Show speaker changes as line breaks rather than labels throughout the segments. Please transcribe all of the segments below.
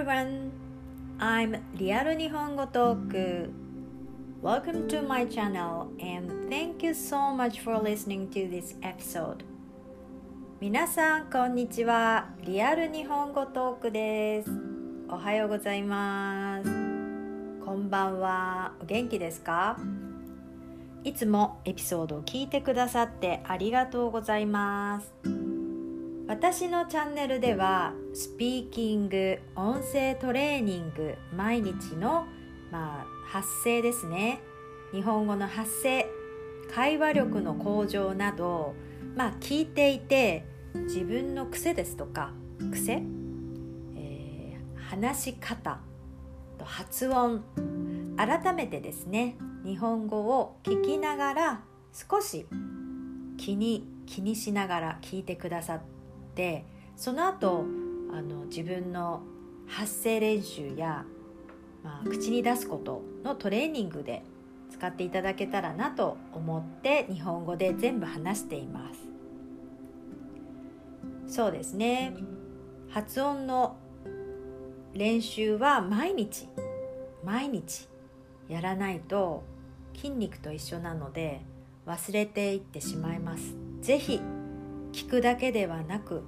everyone. I'm リアル日本語トーク Welcome to my channel and thank you so much for listening to this episode. 皆さんこんにちは。リアル日本語トークです。おはようございます。こんばんは。お元気ですか？いつもエピソードを聞いてくださってありがとうございます。私のチャンネルではスピーキング音声トレーニング毎日の、まあ、発声ですね。日本語の発声会話力の向上など、まあ、聞いていて自分の癖ですとか癖、えー、話し方と発音改めてですね日本語を聞きながら少し気に気にしながら聞いてくださっててその後あの自分の発声練習や、まあ、口に出すことのトレーニングで使っていただけたらなと思って日本語で全部話しています。そうですね。発音の練習は毎日毎日やらないと筋肉と一緒なので忘れていってしまいます。是非聞くだけではなく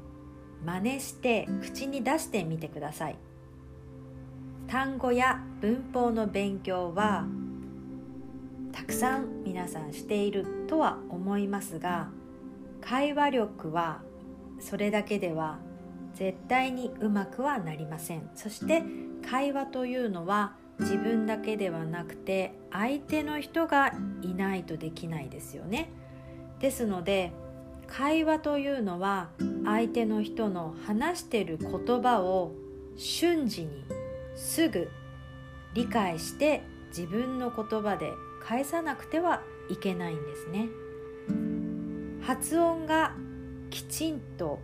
真似して口に出してみてください。単語や文法の勉強はたくさん皆さんしているとは思いますが会話力はそれだけでは絶対にうまくはなりません。そして会話というのは自分だけではなくて相手の人がいないとできないですよね。ですので会話というのは相手の人の話してる言葉を瞬時にすぐ理解して自分の言葉で返さなくてはいけないんですね。発音がきちんと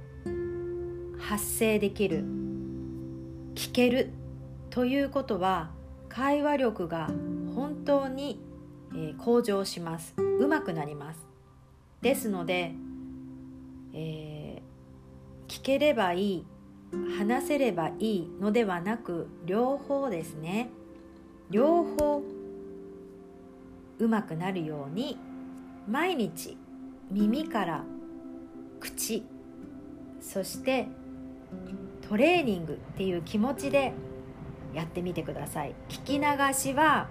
発声できる聞けるということは会話力が本当に向上します。うまくなります。ですのでえー、聞ければいい話せればいいのではなく両方ですね。両方うまくなるように毎日耳から口そしてトレーニングっていう気持ちでやってみてください。聞き流しは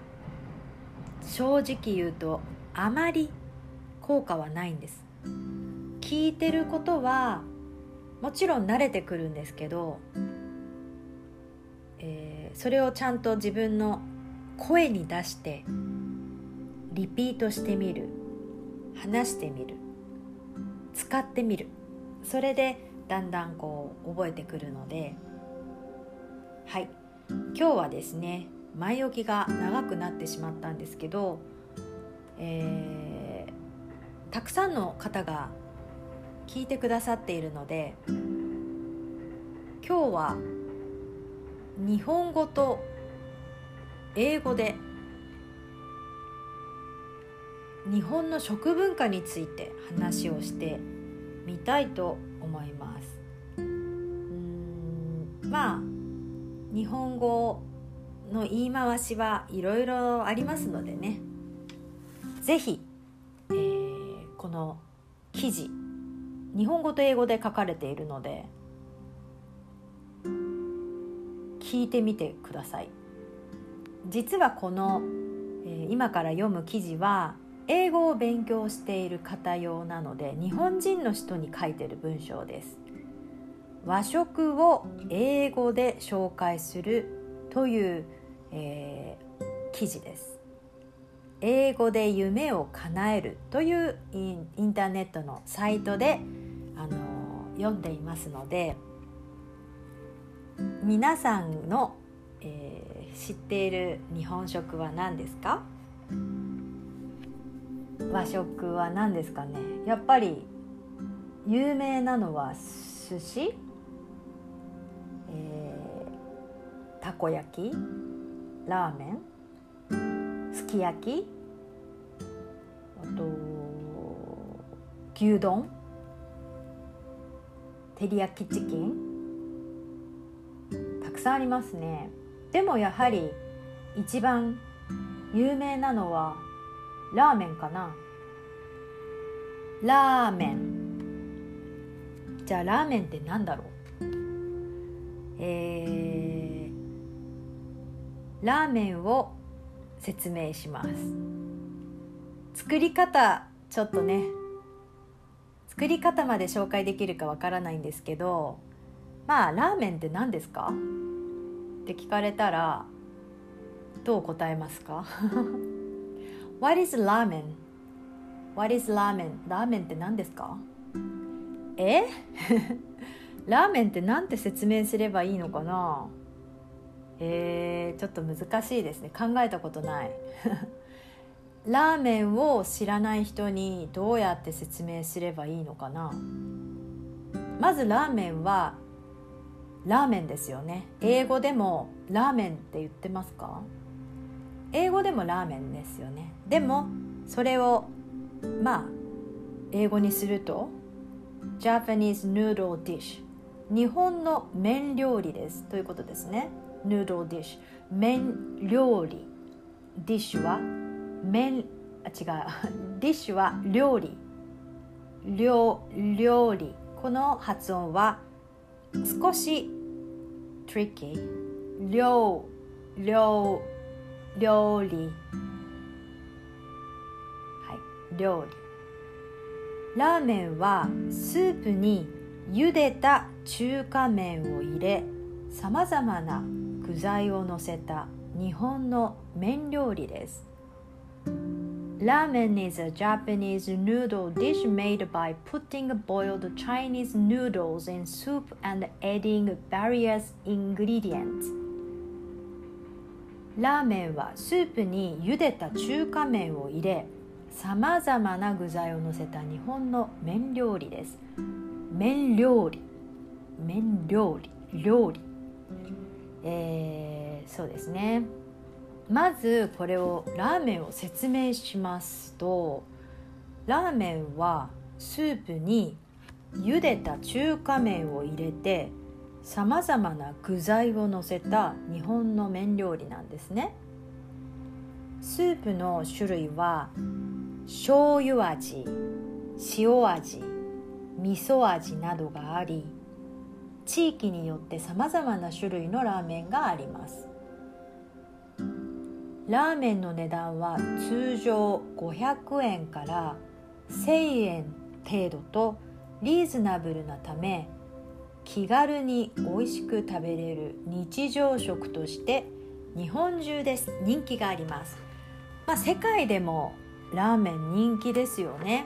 正直言うとあまり効果はないんです。聞いてることはもちろん慣れてくるんですけど、えー、それをちゃんと自分の声に出してリピートしてみる話してみる使ってみる。それでだんだんこう覚えてくるのではい。今日はですね前置きが長くなってしまったんですけど、えー、たくさんの方が聞いてくださっているので今日は日本語と英語で日本の食文化について話をしてみたいと思います。うんまあ日本語の言い回しはいろいろありますのでね。是非、えー、この記事日本語と英語で書かれているので聞いてみてください。実はこの、えー、今から読む記事は英語を勉強している方用なので日本人の人に書いてる文章です。和食を英語で紹介するという、えー、記事です。英語で夢を叶えるというインターネットのサイトであの読んでいますので皆さんの、えー、知っている日本食は何ですか？和食は何ですかね？やっぱり有名なのは寿司、えー、たこ焼き？ラーメン？すき焼き？あと牛丼？照り焼きチキン？たくさんありますね。でもやはり一番有名なのはラーメンかな。ラーメン。じゃあラーメンって何だろう？えー、ラーメンを説明します。作り方ちょっとね作り方まで紹介できるかわからないんですけどまあラーメンって何ですか？って聞かれたらどう答えますか ?What is ramen? What is ramen? ラーメンって何ですか？え？ラーメンって何て説明すればいいのかな？えー、ちょっと難しいですね考えたことない ラーメンを知らない人にどうやって説明すればいいのかな？まずラーメンはラーメンですよね。英語でもラーメンって言ってますか？英語でもラーメンですよね。でもそれをまあ英語にすると Japanese noodle dish 日本の麺料理です。ということですね。Noodle dish 麺料理。ディッシュは麺あ違う。ディッシュは料理。料料理。この発音は少し tricky 料料料理。はい料理。ラーメンはスープに茹でた中華麺を入れさまざまな具材をのせた日本の麺料理です。Ramen is a Japanese noodle dish made by putting boiled Chinese noodles in soup and adding various ingredients. ラーメンはスープに茹でた中華麺を入れさまざまな具材をのせた日本の麺料理です麺料理麺料理料理えー、そうですねまずこれをラーメンを説明しますとラーメンはスープに茹でた中華麺を入れてさまざまな具材をのせた日本の麺料理なんですね。スープの種類は醤油味塩味味噌味などがあり地域によってさまざまな種類のラーメンがあります。ラーメンの値段は通常500円から1000円程度とリーズナブルなため気軽に美味しく食べれる日常食として日本中です。人気があります、まあ、世界でもラーメン人気ですよね。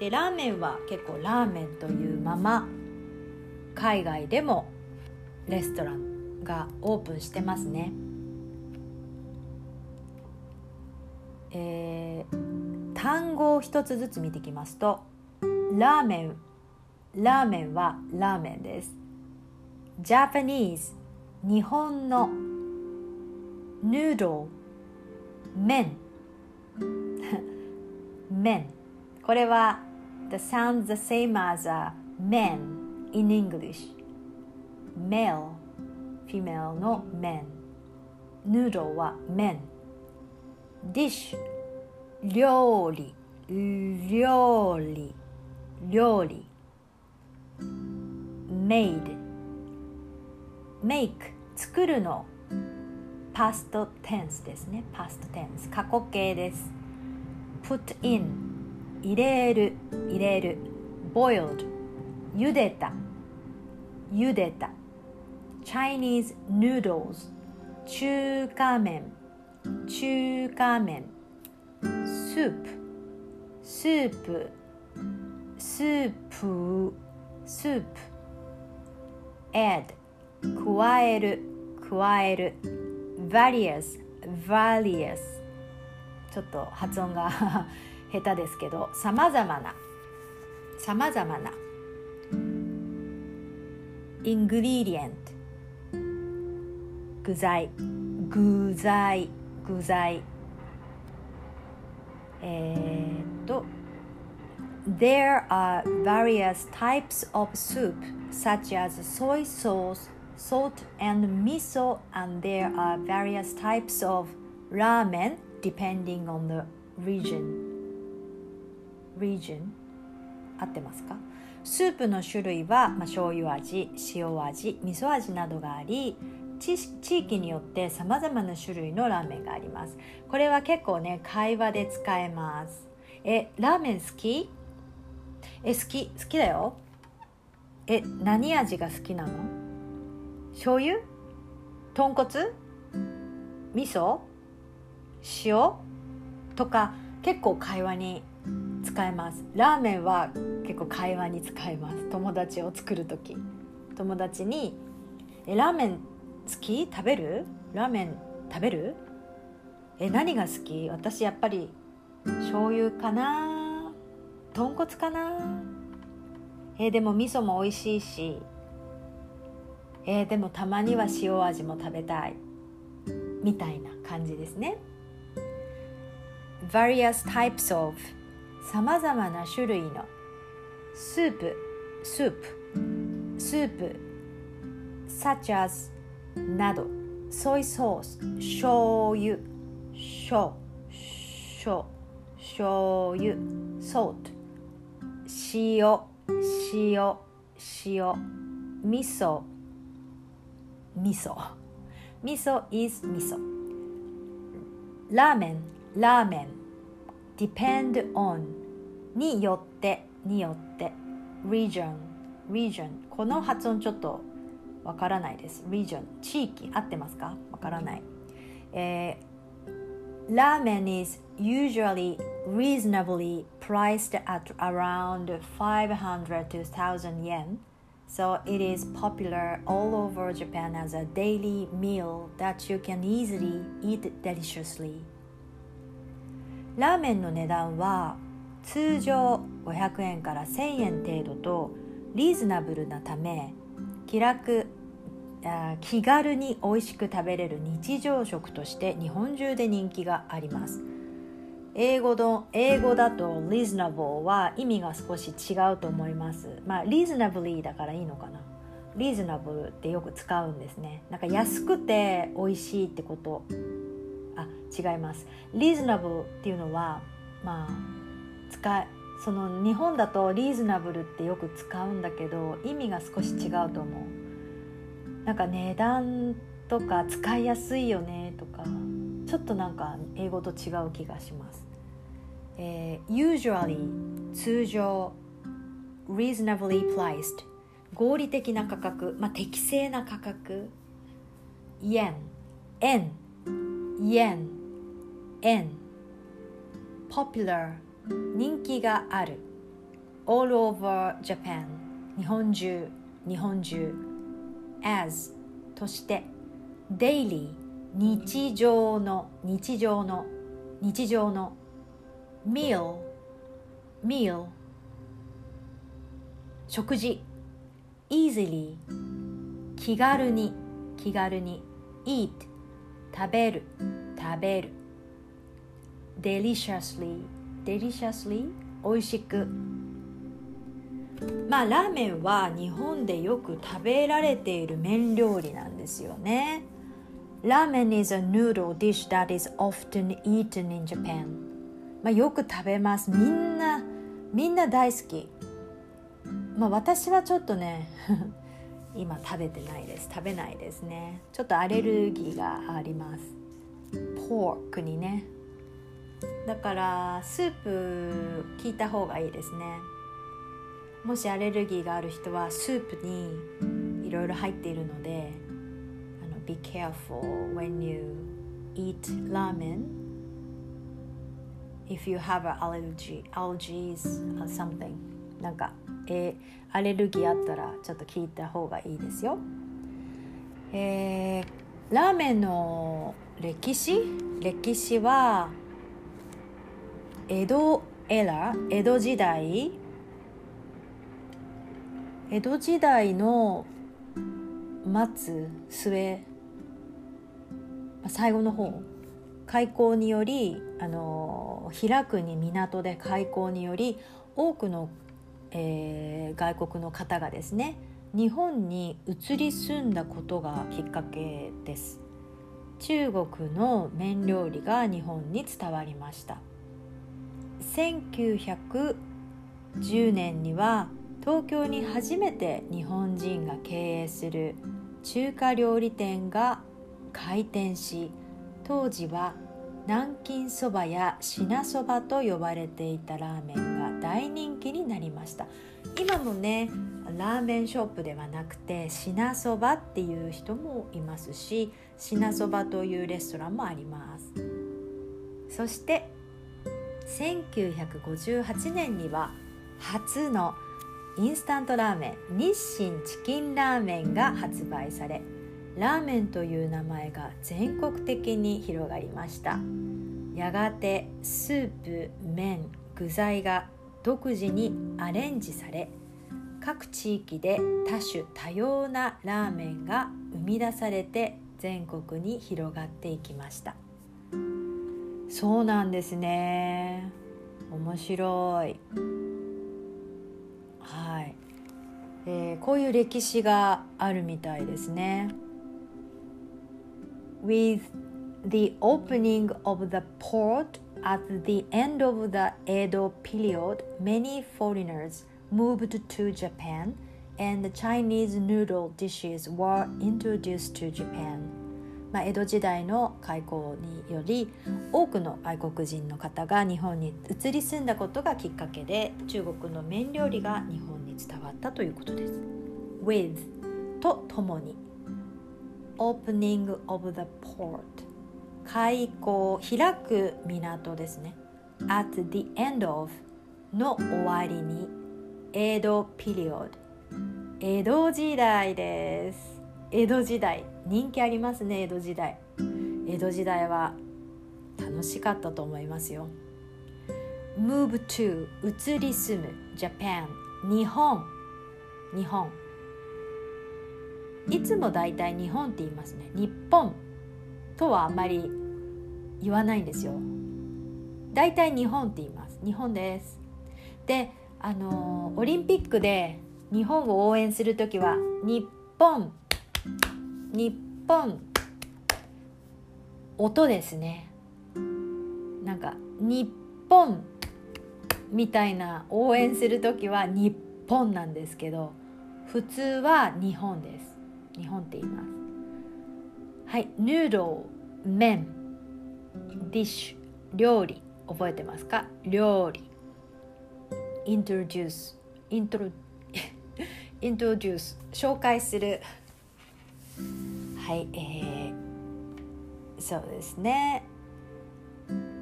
でラーメンは結構ラーメンというまま海外でもレストランがオープンしてますね。えー、単語を一つずつ見ていきますとラーメンラーメンはラーメンです。ジャパニーズ日本のヌードルメン。メン これは the sounds the same as a man in English male female のメンヌードルはメン dish 料理。料理。料理。made make 作るの。パストテンスですね。パストテンス過去形です。put in 入れる。入れる。boiled 茹でた。茹でた。Chinese noodles 中華麺。中華麺。スープ。スープ。スープ。スープ。add 加える。加える。various various ちょっと発音が 下手ですけどさまざまな。さまざまな。ingredient 具材。具材。具材えー、っと There are various types of soup such as soy sauce, salt and miso and there are various types of ramen depending on the region region 合ってますかスープの種類は、まあ、醤油味塩味味噌味などがあり地域によってさまざまな種類のラーメンがあります。これは結構ね会話で使えます。えラーメン好き？え好き好きだよ。え何味が好きなの？醤油？豚骨？味噌？塩？とか結構会話に使えます。ラーメンは結構会話に使います。友達を作る時。友達に「えラーメン好き？食べる？ラーメン？食べる？え何が好き？私やっぱり醤油かな？豚骨かな？えでも味噌も美味しいし。えでもたまには塩味も食べたい。みたいな感じですね。various types of さまざまな種類のスープスープスープ。such as など。ソイソース醤油。醤醤醤油。salt 塩塩塩。味噌。味噌。味噌 is 味噌。ラーメン。ラーメン。depend on によってによって。region region この発音ちょっとわからないです region 地域合ってますかわからない、えー、ラーメン is usually reasonably priced at around 500 to 1000 yen So it is popular all over Japan as a daily meal that you can easily eat deliciously. ラーメンの値段は通常500円から1000円程度とリーズナブルなため気楽気軽に美味しく食べれる日常食として日本中で人気があります。英語の英語だと reasonable は意味が少し違うと思います。まあ reasonably だからいいのかな。reasonable ってよく使うんですね。なんか安くて美味しいってこと。あ違います。reasonable っていうのはまあ使いその日本だとリーズナブルってよく使うんだけど意味が少し違うと思う。なんか値段とか使いやすいよねとかちょっとなんか英語と違う気がします、えー、usually 通常 reasonably priced 合理的な価格、まあ、適正な価格。yen n yen n popular 人気がある all over Japan 日本中日本中 as として daily 日常の日常の日常の meal meal 食事 easily 気軽に気軽に eat 食べる食べる deliciously deliciously 美味しく。まあラーメンは日本でよく食べられている麺料理なんですよね。Ramen is a noodle dish that is often eaten in Japan まあよく食べます。みんなみんな大好き。まあ私はちょっとね 今食べてないです。食べないですね。ちょっとアレルギーがあります。ポークにね。だからスープ聞いた方がいいですね。もしアレルギーがある人はスープにいろいろ入っているのであの Be careful when you eat ramen. If you have an allergy allergies or something. なんか、え、アレルギーあったらちょっと聞いた方がいいですよ。えー、ラーメンの歴史？歴史は江戸エラ江戸時代。江戸時代の末末最後の方。開港によりあの開くに港で開港により多くの、えー、外国の方がですね日本に移り住んだことがきっかけです。中国の麺料理が日本に伝わりました。1910年には東京に初めて日本人が経営する中華料理店が開店し当時は南京そばや品そばと呼ばれていたラーメンが大人気になりました。今もねラーメンショップではなくて品そばっていう人もいますし品そばというレストランもあります。そして1958年には初のインスタントラーメン日清チキンラーメンが発売されラーメンという名前が全国的に広がりました。やがてスープ麺具材が独自にアレンジされ各地域で多種多様なラーメンが生み出されて全国に広がっていきました。そうなんですね面白いはい、えー、こういう歴史があるみたいですね With the opening of the port at the end of the Edo period many foreigners moved to Japan and Chinese noodle dishes were introduced to Japan まあ、江戸時代の開港により多くの外国人の方が日本に移り住んだことがきっかけで中国の麺料理が日本に伝わったということです。with とともに opening of the port 開港開く港ですね。At the end of の終わりに江戸ピリオド江戸時代です。江戸時代人気ありますね江戸時代。江戸時代は楽しかったと思いますよ。Move to 移り住む Japan 日本。日本。いつもだいたい日本って言いますね。日本。とはあんまり言わないんですよ。だいたい日本って言います。日本です。であのオリンピックで日本を応援する時は日本日本音ですね。なんか日本みたいな応援する時は日本なんですけど普通は日本です。日本って言います。はいヌードル麺。ディッシュ。料理。覚えてますか？料理。introduce intro introduce 紹介する。はいえー、そうですね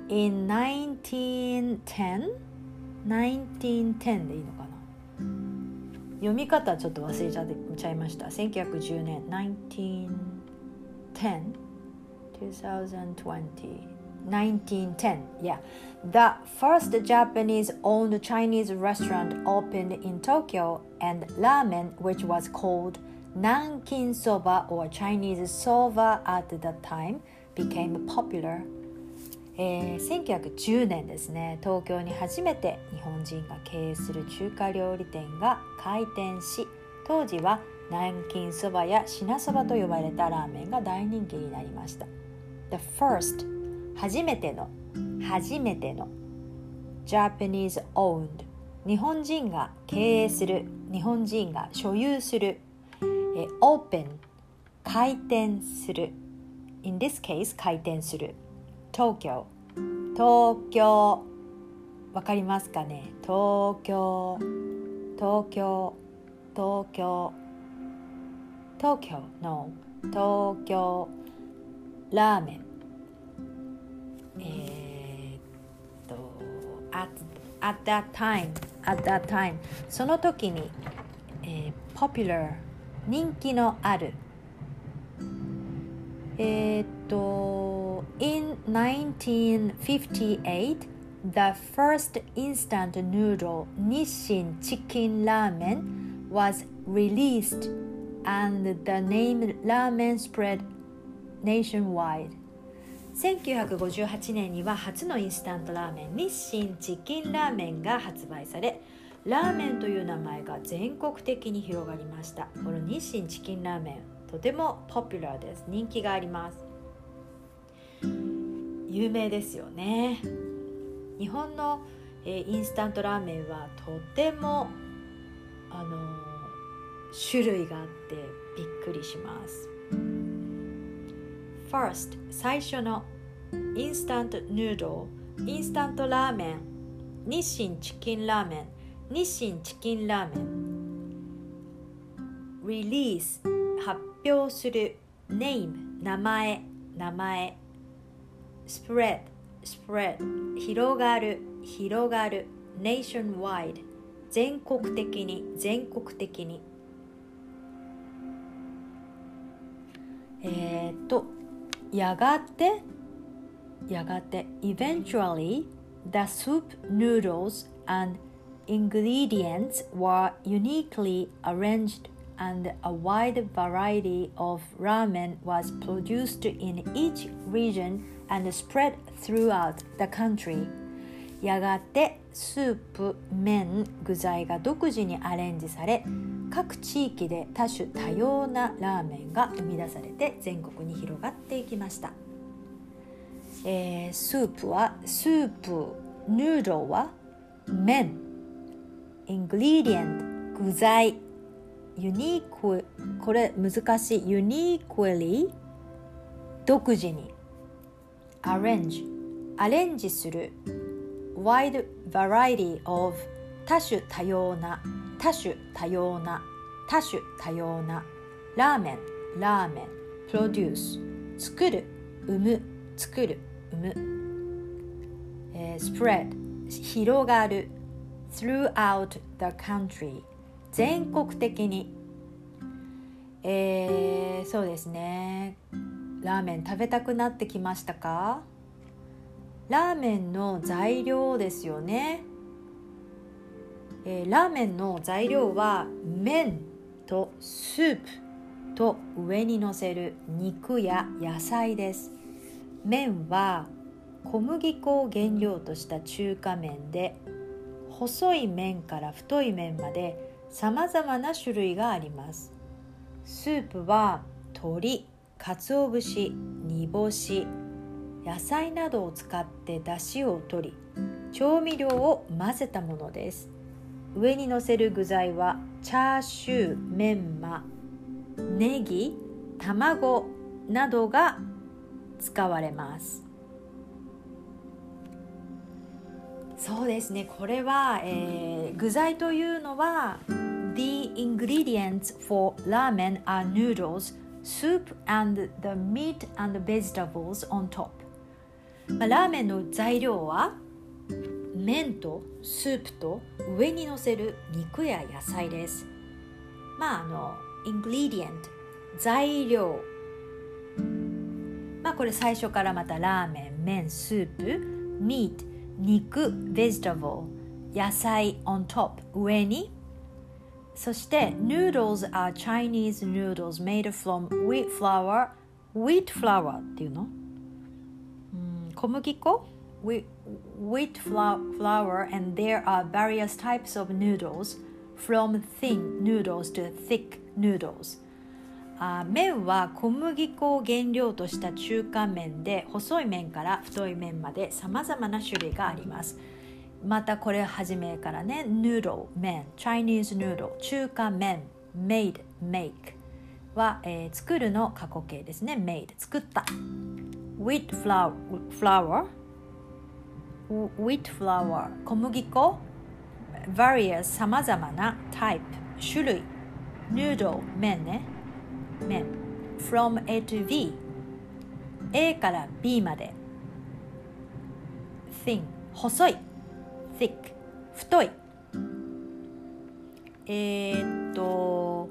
in 1910 1910でいいのかな読み方ちょっと忘れちゃちゃいました1910年1910 2020 1910 yeah the first japanese owned chinese restaurant opened in tokyo and ramen which was called nankin soba or chinese soba at that time became popular. えー、1910年ですね東京に初めて日本人が経営する中華料理店が開店し当時は南京そばや品そばと呼ばれたラーメンが大人気になりました。The first 初めての初めての Japanese owned 日本人が経営する日本人が所有する open 開店する。In this case 開店する。東京東京わかりますかね？東京東京東京東京の。東京ラーメン。えー、っと at, at that time at that time その時に、えー、popular 人気のあるえー、っと in 1958 the first instant noodle Nissin chicken ramen was released and the name ramen spread nationwide 1958年には初のインスタントラーメン日清チキンラーメンが発売されラーメンという名前が全国的に広がりました。この日清チキンラーメンとてもポピュラーです。人気があります。有名ですよね。日本の、えー、インスタントラーメンはとてもあの、種類があってびっくりします。First 最初のインスタントヌードルインスタントラーメン日清チキンラーメン。日清チキンラーメンリリース発表する name 名前名前 spread spread 広がる広がる nationwide 全国的に全国的にえー、っとやがてやがて eventually the soup noodles and ingredients were uniquely arranged and a wide variety of ramen was produced in each region and spread throughout the country やがてスープ麺具材が独自にアレンジされ各地域で多種多様なラーメンが生み出されて全国に広がっていきました、えー、スープはスープヌードルは麺 ingredient 具材。 unique これ難しい。 uniquely 独自に。 arrange アレンジする。wide variety of 多種多様な。多種多様な。多種多様な。ラーメン。ラーメン。 produce 作る。生む。作る。生む、えー、spread 広がる。Throughout the country 全国的に。えー、そうですね。ラーメン食べたくなってきましたか？ラーメンの材料ですよね、えー、ラーメンの材料は麺とスープと上にのせる肉や野菜です。麺は小麦粉を原料とした中華麺で細い麺から太い麺までさまざまな種類があります。スープは鶏、鰹節、煮干し、野菜などを使って出汁を取り調味料を混ぜたものです。上にのせる具材はチャーシューメンマネギ卵などが使われます。そうですねこれは、えー、具材というのは The ingredients for ramen are noodles soup and the meat and vegetables on top まあ、ラーメンの材料は麺とスープと上にのせる肉や野菜です。まああの、 ingredient、材料。まあこれ最初からまたラーメン、麺、スープ、 meat、肉、ベジタブル、野菜 on top 上にそして noodles are Chinese noodles made from wheat flour wheat flour っていうの小麦粉 wheat flour and there are various types of noodles from thin noodles to thick noodles あ麺は小麦粉を原料とした中華麺で細い麺から太い麺までさまざまな種類があります。またこれ初めからねヌードル麺 Chinese noodle 中華麺 made make は、えー、作るの過去形ですね。made 作った。wheat flour, flour wheat flour 小麦粉 various さまざまな type 種類。noodle 麺ね。麺 from A to B A から B まで thin 細い thick 太いえー、っと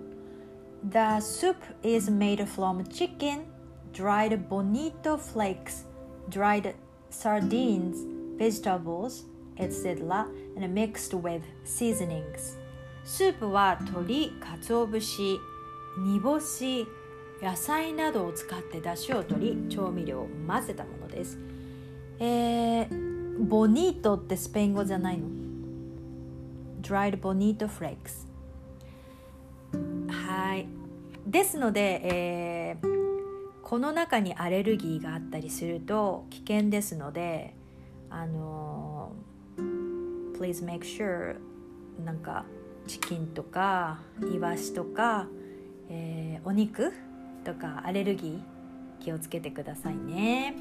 The soup is made from chicken dried bonito flakes, dried sardines, vegetables, etc. and mixed with seasonings. スープは鶏、鰹節、煮干し、野菜などを使って出汁を取り調味料を混ぜたものです。えー、ボニートってスペイン語じゃないの？Dried bonito flakes はい。ですので、えー、この中にアレルギーがあったりすると危険ですのであの please make sure なんかチキンとかイワシとか、えー、お肉とかアレルギー気をつけてくださいね。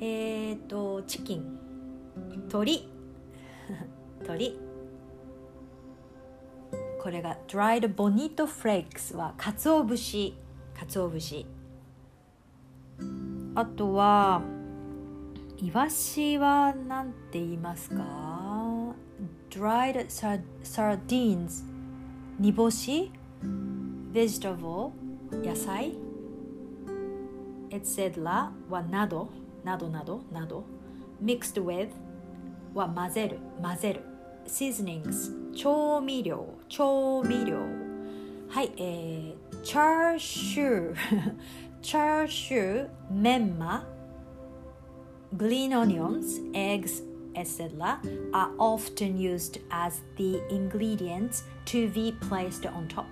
えっ、ー、とチキン。鶏鶏 これが dried bonito flakes は鰹節。鰹節。あとはイワシは何て言いますか？dried sardines 煮干し？vegetable 野菜 etc はなどなどなどなど mixed with は混ぜる混ぜる seasonings 調味料調味料はいえー、チャーシューチャーシューメンマ green onions, eggs, etc. are often used as the ingredients to be placed on top.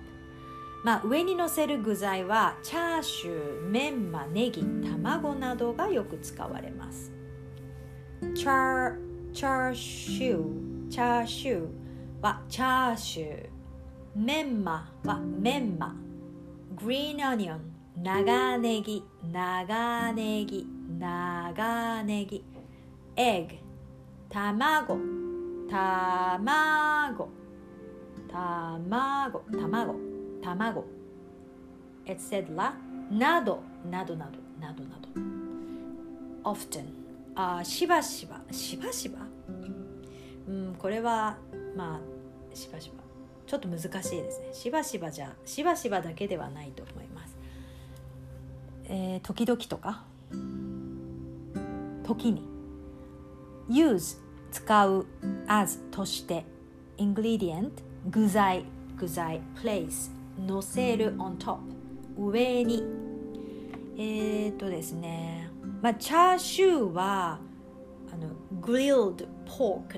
まあ、上にのせる具材はチャーシュー、メンマ、ネギ、卵などがよく使われます。チャーチャーシュー、チャーシューはチャーシュー、メンマはメンマ、グリーンオニオン、長ネギ、長ネギ、長ネギエッグ卵卵卵卵卵。Etc などなどなどなどなど often. あしばしばしばしばうんこれはまあしばしばちょっと難しいですね。しばしばじゃしばしばだけではないと思います。えー、時々とか？時に。use 使う as として。ingredient 具材。具材。place のせる on top 上に。え、っとですね。まあチャーシューはあの grilled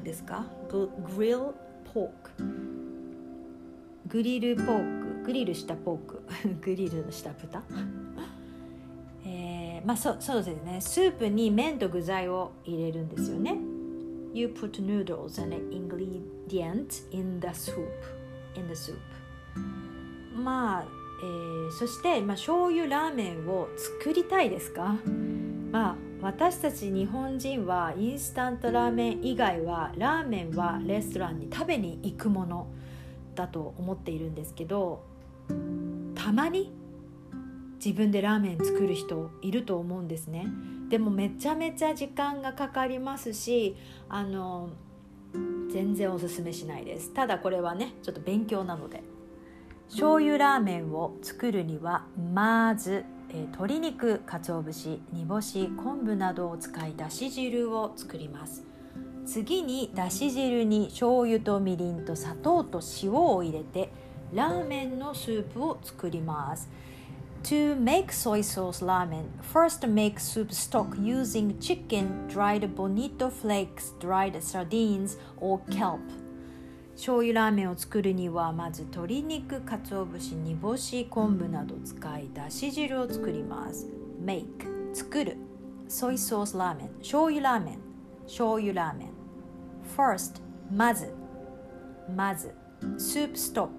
ですか？グリルポークグリルポーク。グリルしたポーク。グリルした豚？えー、まあそ,そうですね。スープに麺と具材を入れるんですよね。You put noodles and ingredients in the soup. In the soup. まあ、えー、そして、まあ、醤油ラーメンを作りたいですか？まあ私たち日本人はインスタントラーメン以外はラーメンはレストランに食べに行くものだと思っているんですけどたまに自分でラーメン作る人いると思うんですね。でもめちゃめちゃ時間がかかりますしあの全然おすすめしないです。ただこれはねちょっと勉強なので。醤油ラーメンを作るにはまず、えー、鶏肉鰹節煮干し昆布などを使いだし汁を作ります次にだし汁に醤油とみりんと砂糖と塩を入れてラーメンのスープを作ります To make soy sauce ramen, first make soup stock using chicken, dried bonito flakes, dried sardines, or kelp. 醤油ラーメンを作るにはまず鶏肉、鰹節、煮干し、昆布など使いだし汁を作ります。make 作る。Soy sauce ラーメン醤油ラーメン。醤油ラーメン。First まず。まず。Soup stock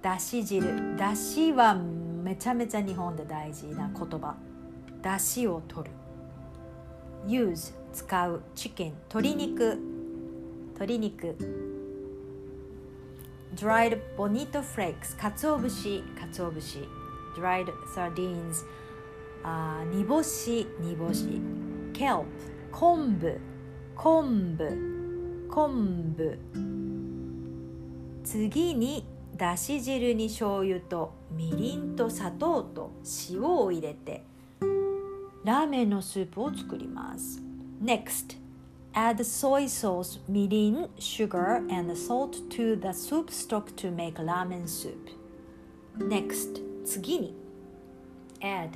だし汁。だしはめちゃめちゃ日本で大事な言葉。だしを取る。Use 使う。チキン。鶏肉。鶏肉。Dried bonito flakes かつお節かつお節 dried sardines あ煮干し煮干し kelp 昆布昆布昆布次にだし汁に醤油とみりんと砂糖と塩を入れてラーメンのスープを作ります Next. Add soy sauce, みりん sugar, and salt to the soup stock to make ramen soup. Next 次に Add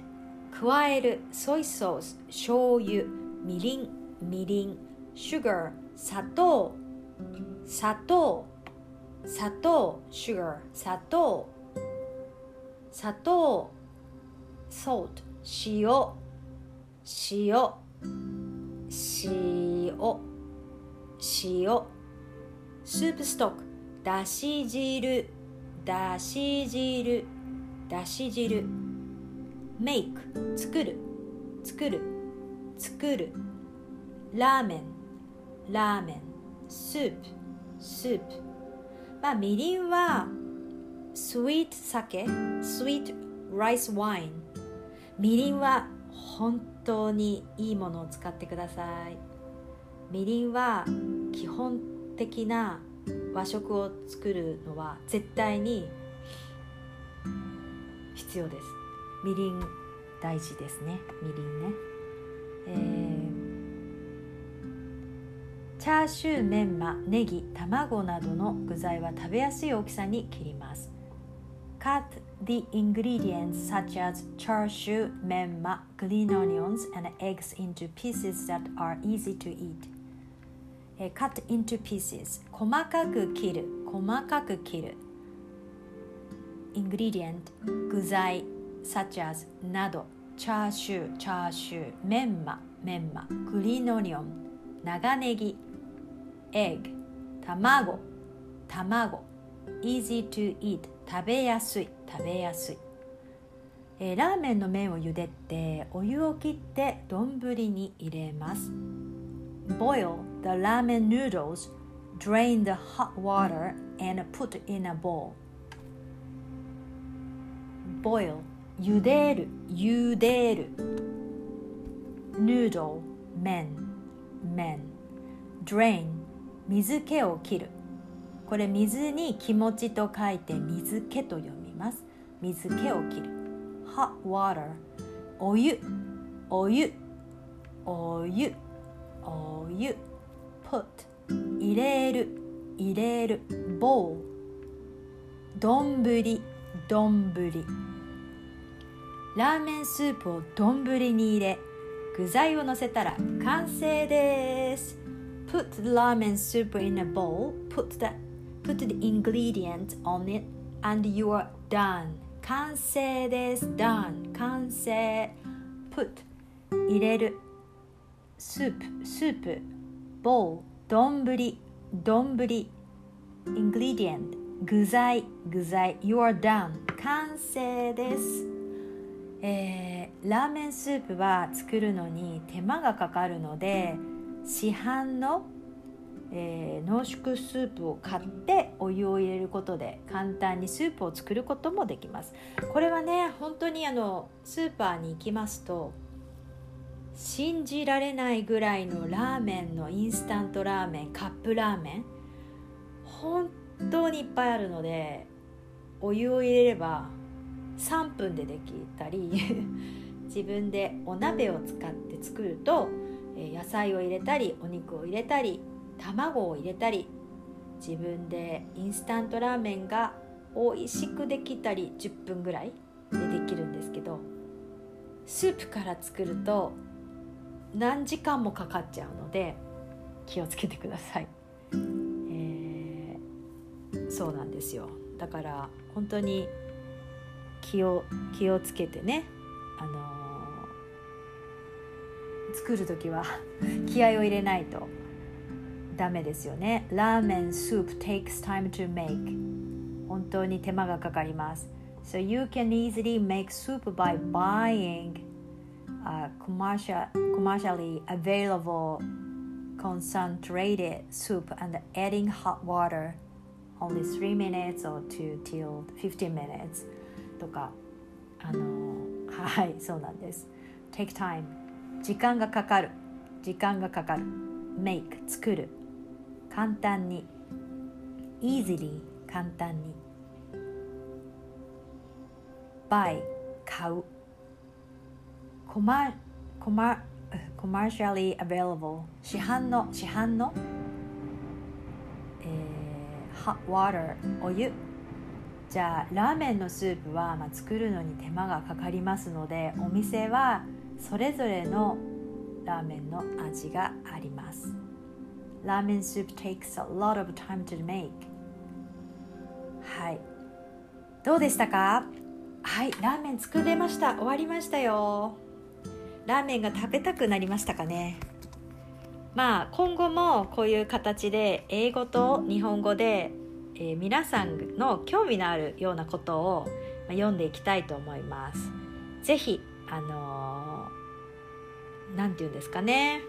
加える soy sauce 醤油みりんみりん sugar 砂糖砂糖砂糖 sugar 砂糖砂糖 salt 塩塩塩。塩。スープストック。だし汁。だし汁。だし汁。メイク。作る。作る。作る。ラーメン。ラーメン。スープ。スープ。まあみりんはスイート酒。スイートライスワイン。みりんは本当にいいものを使ってください。みりんは基本的な和食を作るのは絶対に必要です。みりん大事ですね。みりんね、えー、チャーシューメンマネギ卵などの具材は食べやすい大きさに切ります。Cut the ingredients such as char siu, memma, green onions, and eggs into pieces that are easy to eat. cut into pieces 細かく切る細かく切る ingredient 具材 such as などチャーシューチャーシューメンマメンマグリーンオニオン長ネギ egg 卵卵 easy to eat 食べやすい食べやすい、えー、ラーメンの麺を茹でてお湯を切って丼に入れます Boil the ramen noodles drain the hot water and put in a bowl boil 茹でる茹でる noodle 麺麺 drain 水気を切るこれ水に気持ちと書いて水気と読みます。水気を切る。hot water お湯お湯お湯お湯, put 入れる入れる bowl どんぶりどんぶりラーメンスープをどんぶりに入れ具材をのせたら完成です put the ラーメンスープ in a bowl put the, put the ingredient on it and you are done 完成です。done 完成。put 入れる。スープ。スープ。bowl 丼。丼。ingredient 具材。具材。You are done 完成です。えー、ラーメンスープは作るのに手間がかかるので市販のえー、濃縮スープを買ってお湯を入れることで簡単にスープを作ることもできます。これはね本当にあのスーパーに行きますと信じられないぐらいのラーメンのインスタントラーメンカップラーメン本当にいっぱいあるのでお湯を入れれば3分でできたり 自分でお鍋を使って作ると野菜を入れたりお肉を入れたり卵を入れたり自分でインスタントラーメンが美味しくできたり10分ぐらいでできるんですけどスープから作ると何時間もかかっちゃうので気をつけてください、えー、そうなんですよ。だから本当に気を気をつけてねあのー、作る時は気合を入れないとダメですよね。ラーメンスープ takes time to make 本当に手間がかかります。So you can easily make soup by buying a commercial, commercially available concentrated soup and adding hot water only 3 minutes or 2 till 15 minutes とかあのはいそうなんです take time 時間がかかる時間がかかる make 作る簡単に。easily 簡単に。buy 買う。commercially available 市販の市販の、えー、hot water お湯。じゃあラーメンのスープは、まあ、作るのに手間がかかりますのでお店はそれぞれのラーメンの味があります。Ramen soup takes a lot of time to make. はいどうでしたか？はいラーメン作れました。終わりましたよ。ラーメンが食べたくなりましたかね？まあ今後もこういう形で英語と日本語で、えー、皆さんの興味のあるようなことを、まあ、読んでいきたいと思います。是非あの何、ー、て言うんですかね？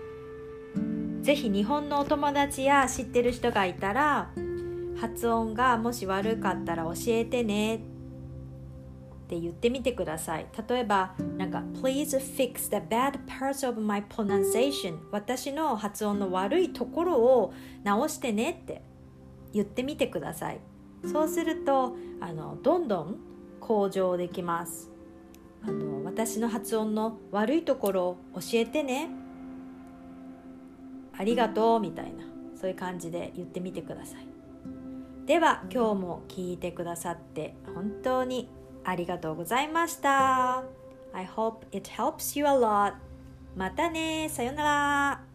是非日本のお友達や知ってる人がいたら発音がもし悪かったら教えてね。って言ってみてください。例えばなんか Please fix the bad parts of my pronunciation 私の発音の悪いところを直してね。って言ってみてください。そうするとあのどんどん向上できます。あの私の発音の悪いところを教えてね。ありがとうみたいなそういう感じで言ってみてください。では今日も聞いてくださって本当にありがとうございました。I hope it helps you a lot またねさよなら。